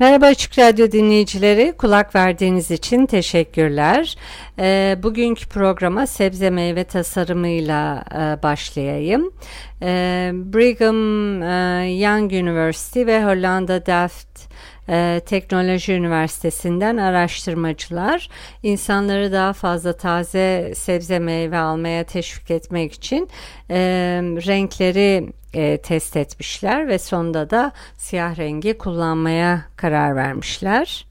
Merhaba Açık Radyo dinleyicileri, kulak verdiğiniz için teşekkürler. E, bugünkü programa sebze meyve tasarımıyla e, başlayayım. E, Brigham e, Young University ve Hollanda Delft e, Teknoloji Üniversitesi'nden araştırmacılar insanları daha fazla taze sebze meyve almaya teşvik etmek için e, renkleri e, test etmişler ve sonunda da siyah rengi kullanmaya karar vermişler.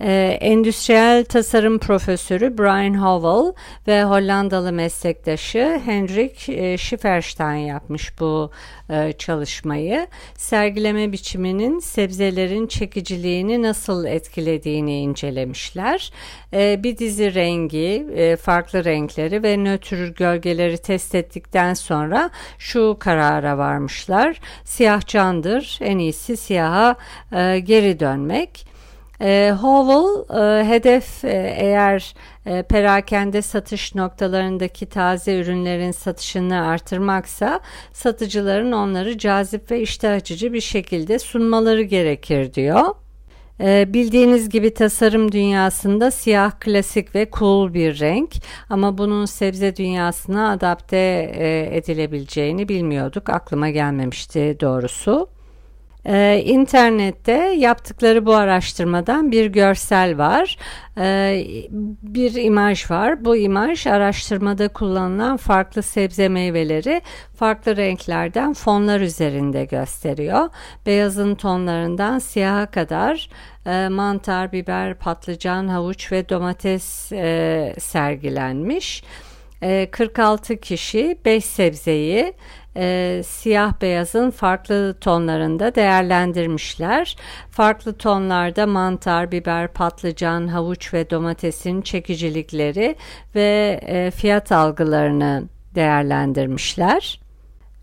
Ee, endüstriyel tasarım profesörü Brian Howell ve Hollandalı meslektaşı Hendrik e, Schifferstein yapmış bu e, çalışmayı. Sergileme biçiminin sebzelerin çekiciliğini nasıl etkilediğini incelemişler. E, bir dizi rengi, e, farklı renkleri ve nötr gölgeleri test ettikten sonra şu karara varmışlar. Siyah candır, en iyisi siyaha geri dönmek. E, Howell e, hedef e, eğer e, perakende satış noktalarındaki taze ürünlerin satışını artırmaksa satıcıların onları cazip ve iştah açıcı bir şekilde sunmaları gerekir diyor. E, bildiğiniz gibi tasarım dünyasında siyah klasik ve cool bir renk ama bunun sebze dünyasına adapte e, edilebileceğini bilmiyorduk. Aklıma gelmemişti doğrusu. Ee, internette yaptıkları bu araştırmadan bir görsel var. Ee, bir imaj var. Bu imaj araştırmada kullanılan farklı sebze meyveleri farklı renklerden fonlar üzerinde gösteriyor. Beyazın tonlarından siyaha kadar e, mantar, biber, patlıcan, havuç ve domates e, sergilenmiş. 46 e, kişi 5 sebzeyi e, siyah beyazın farklı tonlarında değerlendirmişler. Farklı tonlarda mantar, biber, patlıcan, havuç ve domatesin çekicilikleri ve e, fiyat algılarını değerlendirmişler.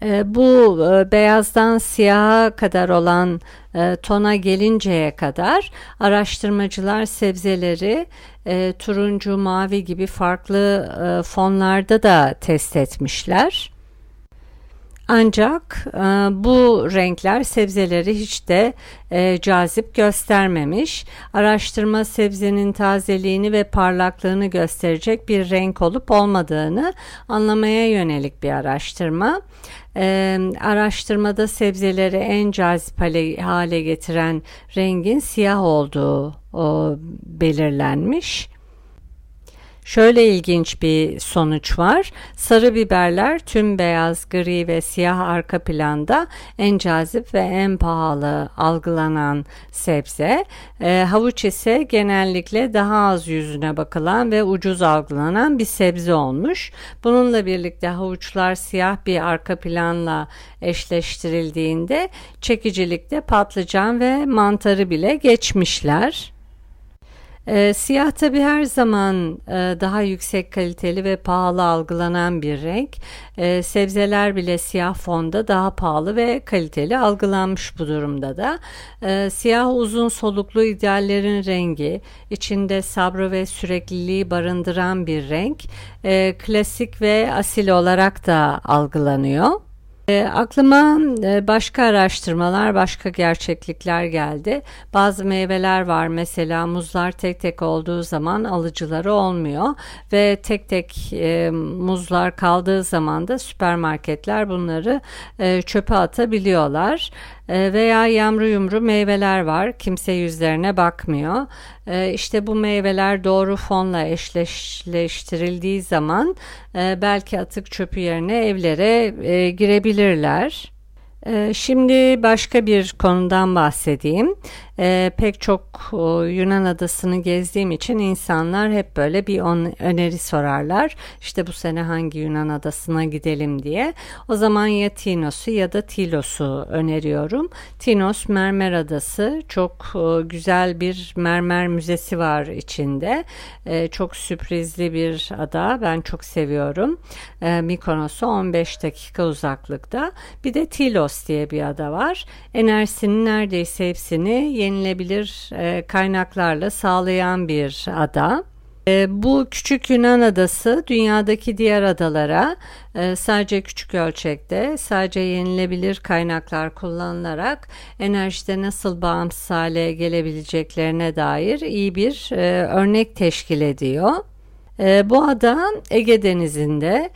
E, bu e, beyazdan siyaha kadar olan e, tona gelinceye kadar araştırmacılar sebzeleri turuncu, mavi gibi farklı fonlarda da test etmişler. Ancak e, bu renkler sebzeleri hiç de e, cazip göstermemiş. Araştırma sebzenin tazeliğini ve parlaklığını gösterecek bir renk olup olmadığını anlamaya yönelik bir araştırma. E, araştırmada sebzeleri en cazip hale, hale getiren rengin siyah olduğu o, belirlenmiş. Şöyle ilginç bir sonuç var. Sarı biberler tüm beyaz, gri ve siyah arka planda en cazip ve en pahalı algılanan sebze. E, havuç ise genellikle daha az yüzüne bakılan ve ucuz algılanan bir sebze olmuş. Bununla birlikte havuçlar siyah bir arka planla eşleştirildiğinde çekicilikte patlıcan ve mantarı bile geçmişler. E, siyah tabi her zaman e, daha yüksek kaliteli ve pahalı algılanan bir renk. E, sebzeler bile siyah fonda daha pahalı ve kaliteli algılanmış bu durumda da. E, siyah uzun soluklu ideallerin rengi, içinde sabrı ve sürekliliği barındıran bir renk. E, klasik ve asil olarak da algılanıyor. E, aklıma e, başka araştırmalar, başka gerçeklikler geldi. Bazı meyveler var mesela muzlar tek tek olduğu zaman alıcıları olmuyor ve tek tek e, muzlar kaldığı zaman da süpermarketler bunları e, çöpe atabiliyorlar. Ee, veya yamru yumru meyveler var. Kimse yüzlerine bakmıyor. Ee, işte bu meyveler doğru fonla eşleştirildiği zaman e, belki atık çöpü yerine evlere e, girebilirler. Ee, şimdi başka bir konudan bahsedeyim. Ee, pek çok Yunan adasını gezdiğim için insanlar hep böyle bir öneri sorarlar. İşte bu sene hangi Yunan adasına gidelim diye. O zaman ya Tinos'u ya da Tilos'u öneriyorum. Tinos Mermer Adası çok güzel bir mermer müzesi var içinde. Ee, çok sürprizli bir ada. Ben çok seviyorum. Mikonos'a 15 dakika uzaklıkta. Bir de Tilos diye bir ada var. Enerjisinin neredeyse hepsini yenilebilir e, kaynaklarla sağlayan bir ada. E, bu küçük Yunan adası dünyadaki diğer adalara e, sadece küçük ölçekte, sadece yenilebilir kaynaklar kullanılarak enerjide nasıl bağımsız hale gelebileceklerine dair iyi bir örnek teşkil ediyor. Bu ada Ege Denizi'nde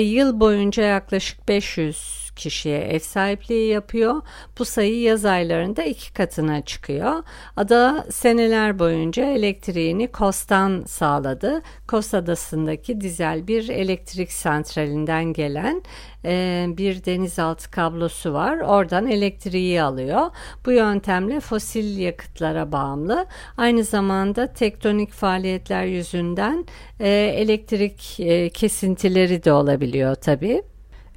yıl boyunca yaklaşık 500 kişiye ev sahipliği yapıyor. Bu sayı yaz aylarında iki katına çıkıyor. Ada seneler boyunca elektriğini KOS'tan sağladı. KOS adasındaki dizel bir elektrik santralinden gelen e, bir denizaltı kablosu var. Oradan elektriği alıyor. Bu yöntemle fosil yakıtlara bağımlı. Aynı zamanda tektonik faaliyetler yüzünden e, elektrik e, kesintileri de olabiliyor tabii.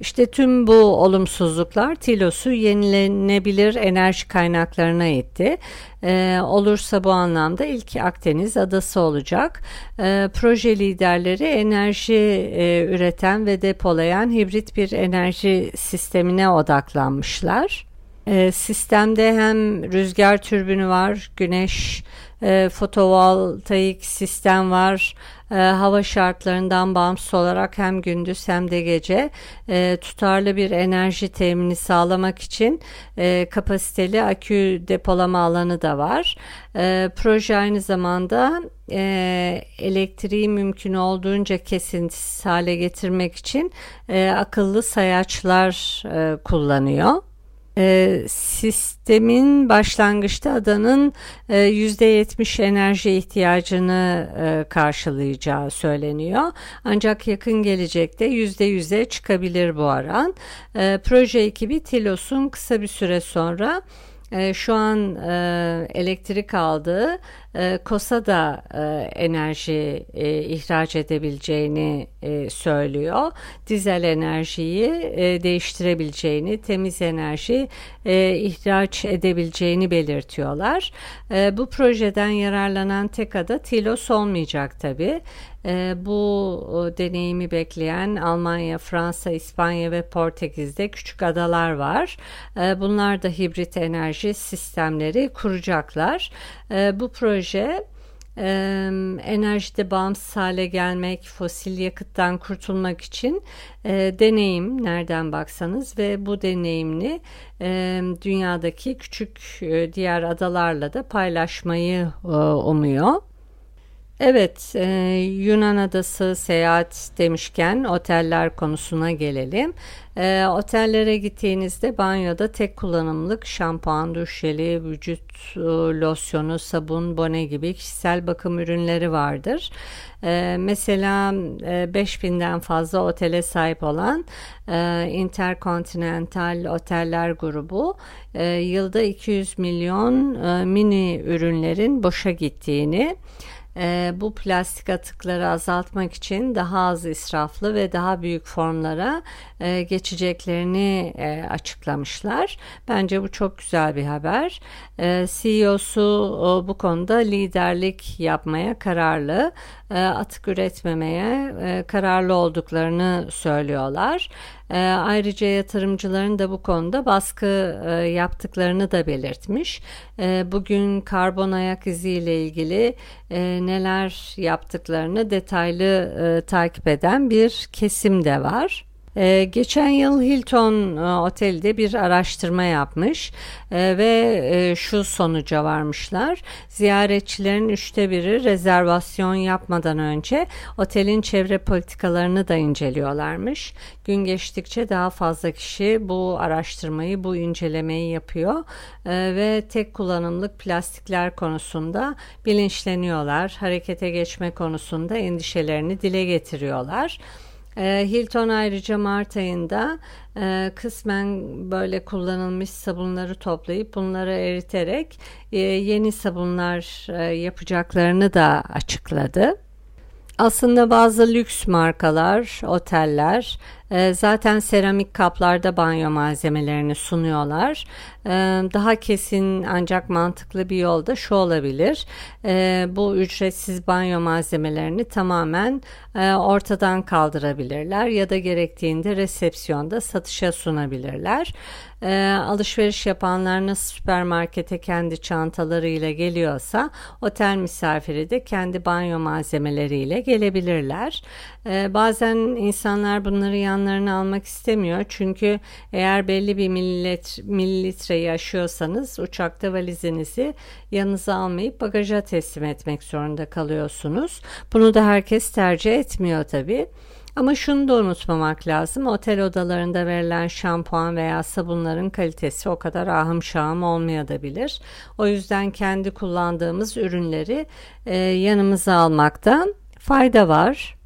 İşte tüm bu olumsuzluklar Tilos'u yenilenebilir enerji kaynaklarına itti. Ee, olursa bu anlamda ilk Akdeniz adası olacak. Ee, proje liderleri enerji e, üreten ve depolayan hibrit bir enerji sistemine odaklanmışlar. Ee, sistemde hem rüzgar türbünü var, güneş e, fotovoltaik sistem var. E, hava şartlarından bağımsız olarak hem gündüz hem de gece e, tutarlı bir enerji temini sağlamak için e, kapasiteli akü depolama alanı da var. E, proje aynı zamanda e, elektriği mümkün olduğunca kesintisiz hale getirmek için e, akıllı sayaçlar e, kullanıyor e, sistemin başlangıçta adanın e, %70 enerji ihtiyacını e, karşılayacağı söyleniyor. Ancak yakın gelecekte %100'e çıkabilir bu oran. E, proje ekibi Tilos'un kısa bir süre sonra e, şu an e, elektrik aldığı e, KOS'a da e, enerji e, ihraç edebileceğini e, söylüyor. Dizel enerjiyi e, değiştirebileceğini, temiz enerji e, ihraç edebileceğini belirtiyorlar. Bu projeden yararlanan tek ada Tilos olmayacak tabi. E, bu deneyimi bekleyen Almanya, Fransa, İspanya ve Portekiz'de küçük adalar var. Bunlar da hibrit enerji sistemleri kuracaklar. Bu proje e, enerjide bağımsız hale gelmek, fosil yakıttan kurtulmak için deneyim nereden baksanız ve bu deneyimini e, dünyadaki küçük diğer adalarla da paylaşmayı umuyor. Evet, e, Yunan adası seyahat demişken oteller konusuna gelelim. E, otellere gittiğinizde banyoda tek kullanımlık şampuan, duş jeli, vücut e, losyonu, sabun, bone gibi kişisel bakım ürünleri vardır. E, mesela e, 5000'den fazla otele sahip olan e, Intercontinental Oteller grubu e, yılda 200 milyon e, mini ürünlerin boşa gittiğini e, bu plastik atıkları azaltmak için daha az israflı ve daha büyük formlara e, geçeceklerini e, açıklamışlar. Bence bu çok güzel bir haber. E, CEO'su e, bu konuda liderlik yapmaya kararlı, e, atık üretmemeye e, kararlı olduklarını söylüyorlar. E, ayrıca yatırımcıların da bu konuda baskı e, yaptıklarını da belirtmiş. E, bugün karbon ayak izi ile ilgili e, neler yaptıklarını detaylı e, takip eden bir kesim de var. Ee, geçen yıl Hilton e, Oteli'de bir araştırma yapmış e, ve e, şu sonuca varmışlar. Ziyaretçilerin üçte biri rezervasyon yapmadan önce otelin çevre politikalarını da inceliyorlarmış. Gün geçtikçe daha fazla kişi bu araştırmayı, bu incelemeyi yapıyor e, ve tek kullanımlık plastikler konusunda bilinçleniyorlar. Harekete geçme konusunda endişelerini dile getiriyorlar. E, Hilton ayrıca Mart ayında e, kısmen böyle kullanılmış sabunları toplayıp bunları eriterek e, yeni sabunlar e, yapacaklarını da açıkladı. Aslında bazı lüks markalar, oteller e, zaten seramik kaplarda banyo malzemelerini sunuyorlar. E, daha kesin ancak mantıklı bir yolda şu olabilir. E, bu ücretsiz banyo malzemelerini tamamen ortadan kaldırabilirler ya da gerektiğinde resepsiyonda satışa sunabilirler. alışveriş yapanlar nasıl süpermarkete kendi çantalarıyla geliyorsa otel misafiri de kendi banyo malzemeleriyle gelebilirler. bazen insanlar bunları yan yanlarına almak istemiyor. Çünkü eğer belli bir millet, mililitreyi aşıyorsanız uçakta valizinizi yanınıza almayıp bagaja teslim etmek zorunda kalıyorsunuz. Bunu da herkes tercih etmiyor tabii. Ama şunu da unutmamak lazım. Otel odalarında verilen şampuan veya sabunların kalitesi o kadar ahım şahım olmayabilir. O yüzden kendi kullandığımız ürünleri e, yanımıza almaktan fayda var.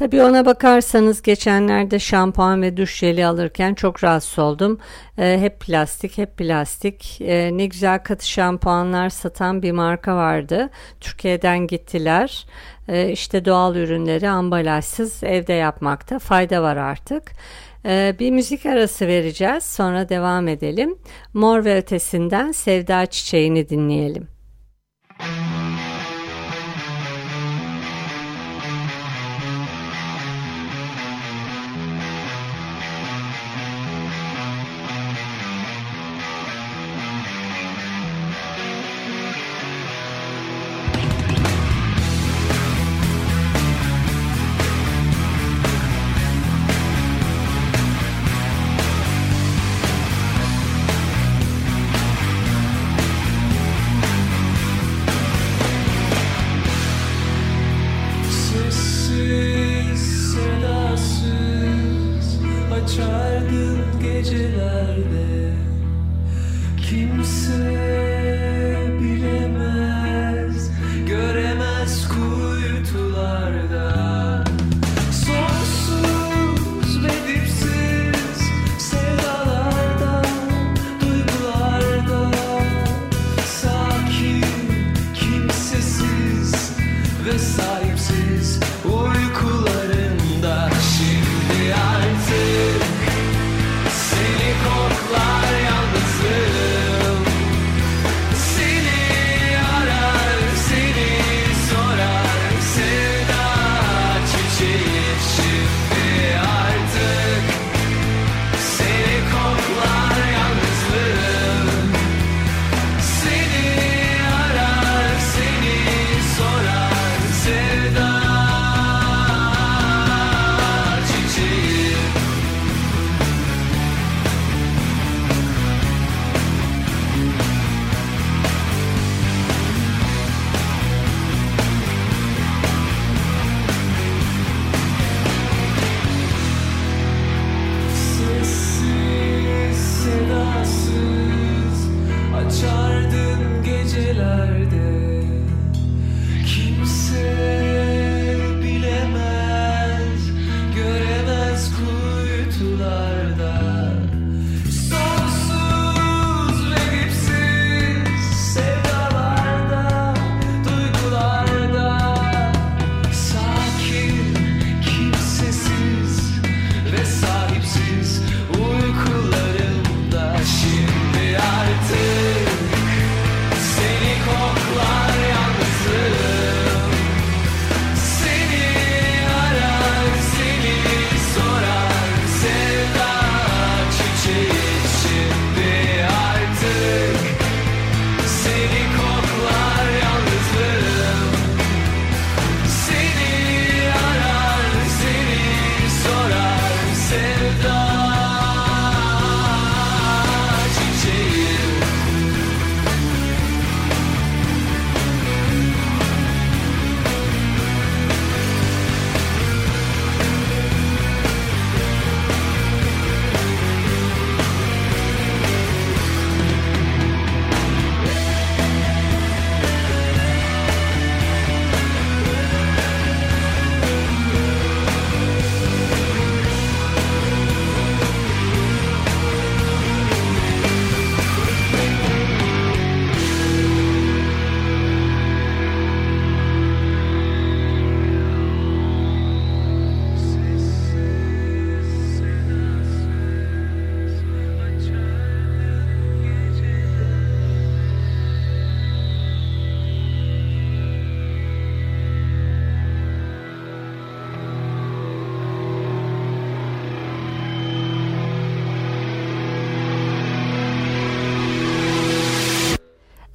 Tabii ona bakarsanız geçenlerde şampuan ve duş jeli alırken çok rahatsız oldum. E, hep plastik, hep plastik. E, ne güzel katı şampuanlar satan bir marka vardı. Türkiye'den gittiler. E, işte doğal ürünleri ambalajsız evde yapmakta fayda var artık. E, bir müzik arası vereceğiz. Sonra devam edelim. Mor ve ötesinden Sevda Çiçeğini dinleyelim.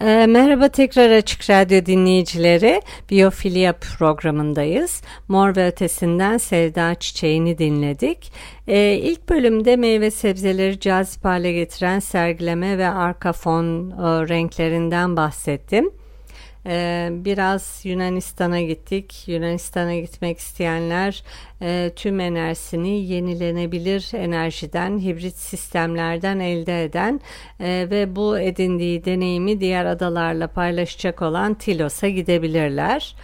E, merhaba tekrar Açık Radyo dinleyicileri. Biyofilya programındayız. Mor ve Ötesinden Sevda Çiçeğini dinledik. E, ilk bölümde meyve sebzeleri cazip hale getiren sergileme ve arka fon e, renklerinden bahsettim. Ee, biraz Yunanistan'a gittik. Yunanistan'a gitmek isteyenler e, tüm enerjisini yenilenebilir enerjiden, hibrit sistemlerden elde eden e, ve bu edindiği deneyimi diğer adalarla paylaşacak olan Tilos'a gidebilirler.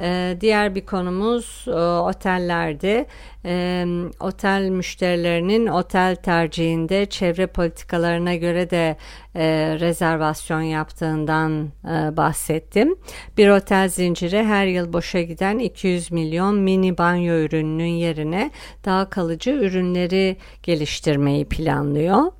Ee, diğer bir konumuz e, otellerdi. Ee, otel müşterilerinin otel tercihinde çevre politikalarına göre de e, rezervasyon yaptığından e, bahsettim. Bir otel zinciri her yıl boşa giden 200 milyon mini banyo ürününün yerine daha kalıcı ürünleri geliştirmeyi planlıyor.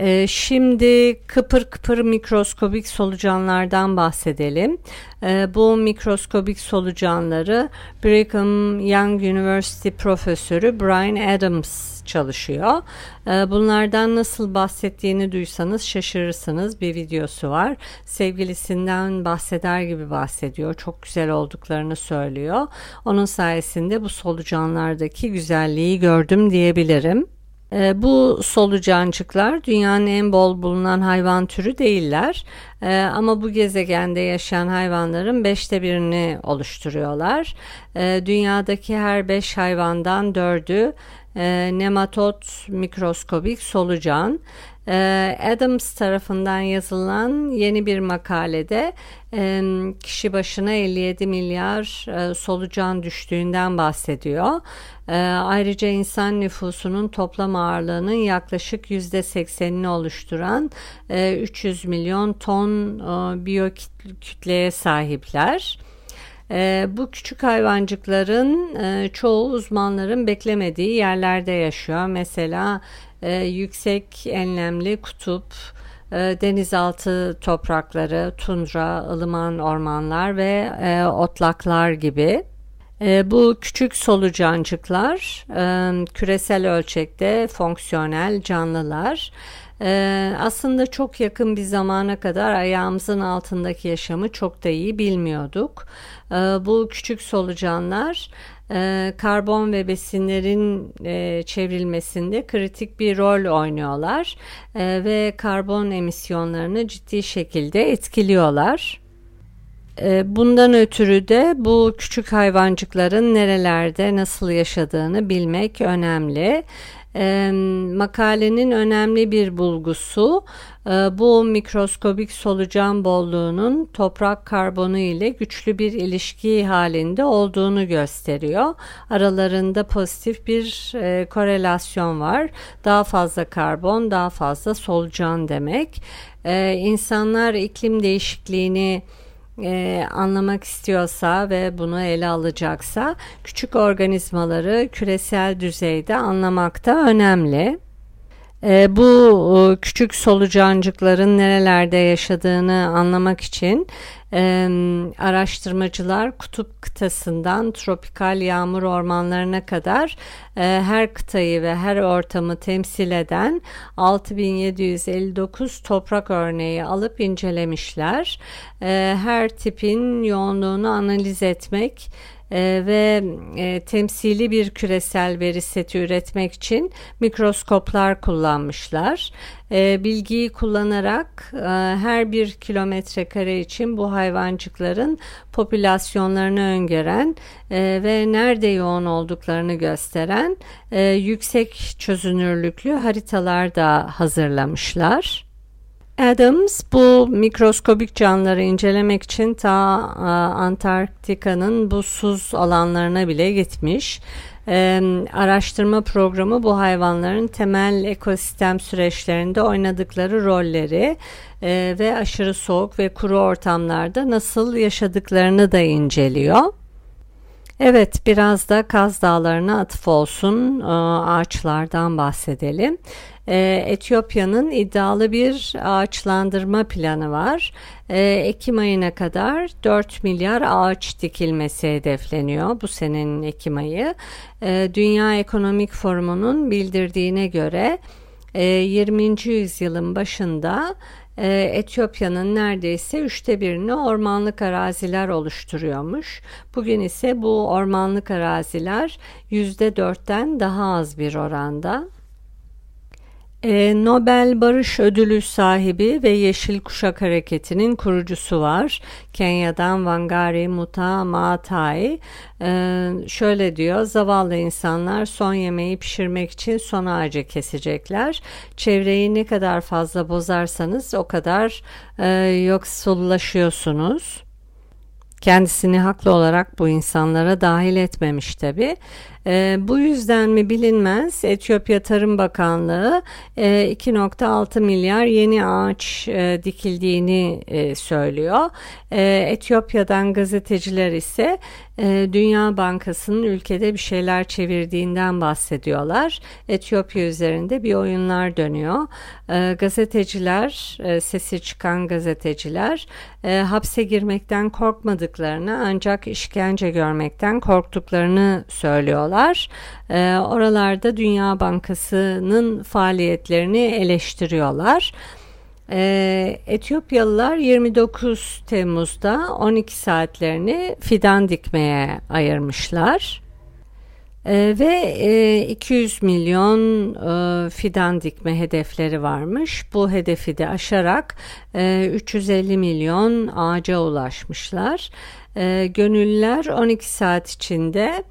Ee, şimdi kıpır kıpır mikroskobik solucanlardan bahsedelim. Ee, bu mikroskobik solucanları Brigham Young University profesörü Brian Adams çalışıyor. Ee, bunlardan nasıl bahsettiğini duysanız şaşırırsınız. Bir videosu var. Sevgilisinden bahseder gibi bahsediyor. Çok güzel olduklarını söylüyor. Onun sayesinde bu solucanlardaki güzelliği gördüm diyebilirim. E, bu solucancıklar dünyanın en bol bulunan hayvan türü değiller. E, ama bu gezegende yaşayan hayvanların beşte birini oluşturuyorlar. E, dünyadaki her beş hayvandan dördü e, nematot mikroskobik solucan. Ee, Adams tarafından yazılan yeni bir makalede kişi başına 57 milyar e, solucan düştüğünden bahsediyor. Ayrıca insan nüfusunun toplam ağırlığının yaklaşık %80'ini oluşturan 300 e, milyon ton e, biyokütleye sahipler. E, bu küçük hayvancıkların e, çoğu uzmanların beklemediği yerlerde yaşıyor. Mesela e, yüksek enlemli kutup, e, denizaltı toprakları, tundra, ılıman ormanlar ve e, otlaklar gibi. E, bu küçük solucancıklar e, küresel ölçekte fonksiyonel canlılar. Ee, aslında çok yakın bir zamana kadar ayağımızın altındaki yaşamı çok da iyi bilmiyorduk. Ee, bu küçük solucanlar e, karbon ve besinlerin e, çevrilmesinde kritik bir rol oynuyorlar e, ve karbon emisyonlarını ciddi şekilde etkiliyorlar. E, bundan ötürü de bu küçük hayvancıkların nerelerde nasıl yaşadığını bilmek önemli e, makalenin önemli bir bulgusu e, bu mikroskobik solucan bolluğunun toprak karbonu ile güçlü bir ilişki halinde olduğunu gösteriyor. Aralarında pozitif bir e, korelasyon var. Daha fazla karbon, daha fazla solucan demek. E, insanlar iklim değişikliğini e, anlamak istiyorsa ve bunu ele alacaksa küçük organizmaları küresel düzeyde anlamakta önemli. E, bu küçük solucancıkların nerelerde yaşadığını anlamak için araştırmacılar kutup kıtasından tropikal yağmur ormanlarına kadar e, her kıtayı ve her ortamı temsil eden 6759 toprak örneği alıp incelemişler. E, her tipin yoğunluğunu analiz etmek e, ve e, temsili bir küresel veri seti üretmek için mikroskoplar kullanmışlar. E, bilgiyi kullanarak e, her bir kilometre kare için bu hayvancıkların popülasyonlarını öngören e, ve nerede yoğun olduklarını gösteren yüksek çözünürlüklü haritalar da hazırlamışlar. Adams bu mikroskobik canlıları incelemek için ta Antarktika'nın buzsuz alanlarına bile gitmiş. Ee, araştırma programı bu hayvanların temel ekosistem süreçlerinde oynadıkları rolleri e, ve aşırı soğuk ve kuru ortamlarda nasıl yaşadıklarını da inceliyor. Evet biraz da Kaz Dağları'na atıf olsun ağaçlardan bahsedelim. Ee, Etiyopya'nın iddialı bir ağaçlandırma planı var. Ee, Ekim ayına kadar 4 milyar ağaç dikilmesi hedefleniyor bu senenin Ekim ayı. Dünya Ekonomik Forumu'nun bildirdiğine göre 20. yüzyılın başında e, Etiyopya'nın neredeyse üçte birini ormanlık araziler oluşturuyormuş. Bugün ise bu ormanlık araziler yüzde dörtten daha az bir oranda. E, Nobel Barış Ödülü sahibi ve Yeşil Kuşak Hareketi'nin kurucusu var. Kenya'dan Wangari Muta Maatai. E, şöyle diyor, zavallı insanlar son yemeği pişirmek için son ağacı kesecekler. Çevreyi ne kadar fazla bozarsanız o kadar e, yoksullaşıyorsunuz. Kendisini haklı olarak bu insanlara dahil etmemiş tabi. E, bu yüzden mi bilinmez Etiyopya Tarım Bakanlığı e, 2.6 milyar yeni ağaç e, dikildiğini e, söylüyor. E, Etiyopya'dan gazeteciler ise e, Dünya Bankası'nın ülkede bir şeyler çevirdiğinden bahsediyorlar. Etiyopya üzerinde bir oyunlar dönüyor. E, gazeteciler, e, sesi çıkan gazeteciler e, hapse girmekten korkmadıklarını ancak işkence görmekten korktuklarını söylüyorlar yapıyorlar. E, oralarda Dünya Bankası'nın faaliyetlerini eleştiriyorlar. E, Etiyopyalılar 29 Temmuz'da 12 saatlerini fidan dikmeye ayırmışlar. Ee, ve e, 200 milyon e, fidan dikme hedefleri varmış. Bu hedefi de aşarak e, 350 milyon ağaca ulaşmışlar. E, gönüllüler 12 saat içinde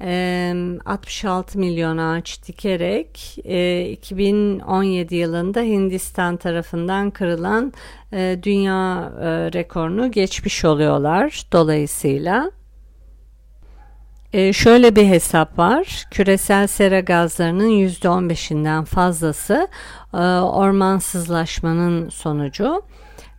66 milyon ağaç dikerek 2017 yılında Hindistan tarafından kırılan dünya rekorunu geçmiş oluyorlar dolayısıyla. şöyle bir hesap var. Küresel sera gazlarının %15'inden fazlası ormansızlaşmanın sonucu.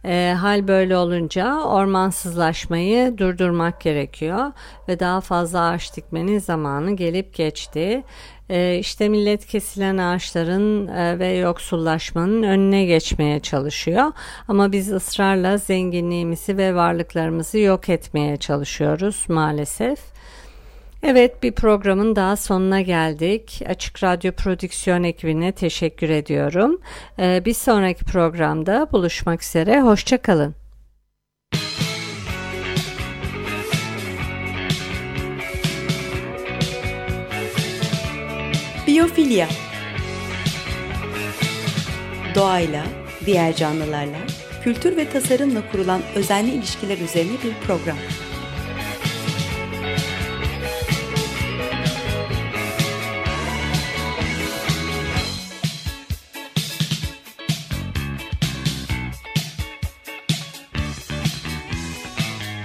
E, hal böyle olunca ormansızlaşmayı durdurmak gerekiyor ve daha fazla ağaç dikmenin zamanı gelip geçti. E, işte millet kesilen ağaçların e, ve yoksullaşmanın önüne geçmeye çalışıyor. Ama biz ısrarla zenginliğimizi ve varlıklarımızı yok etmeye çalışıyoruz maalesef. Evet bir programın daha sonuna geldik. Açık Radyo Prodüksiyon ekibine teşekkür ediyorum. Ee, bir sonraki programda buluşmak üzere. Hoşçakalın. Biyofilya Doğayla, diğer canlılarla, kültür ve tasarımla kurulan özenli ilişkiler üzerine bir program.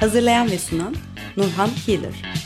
Hazırlayan ve sunan Nurhan Healer.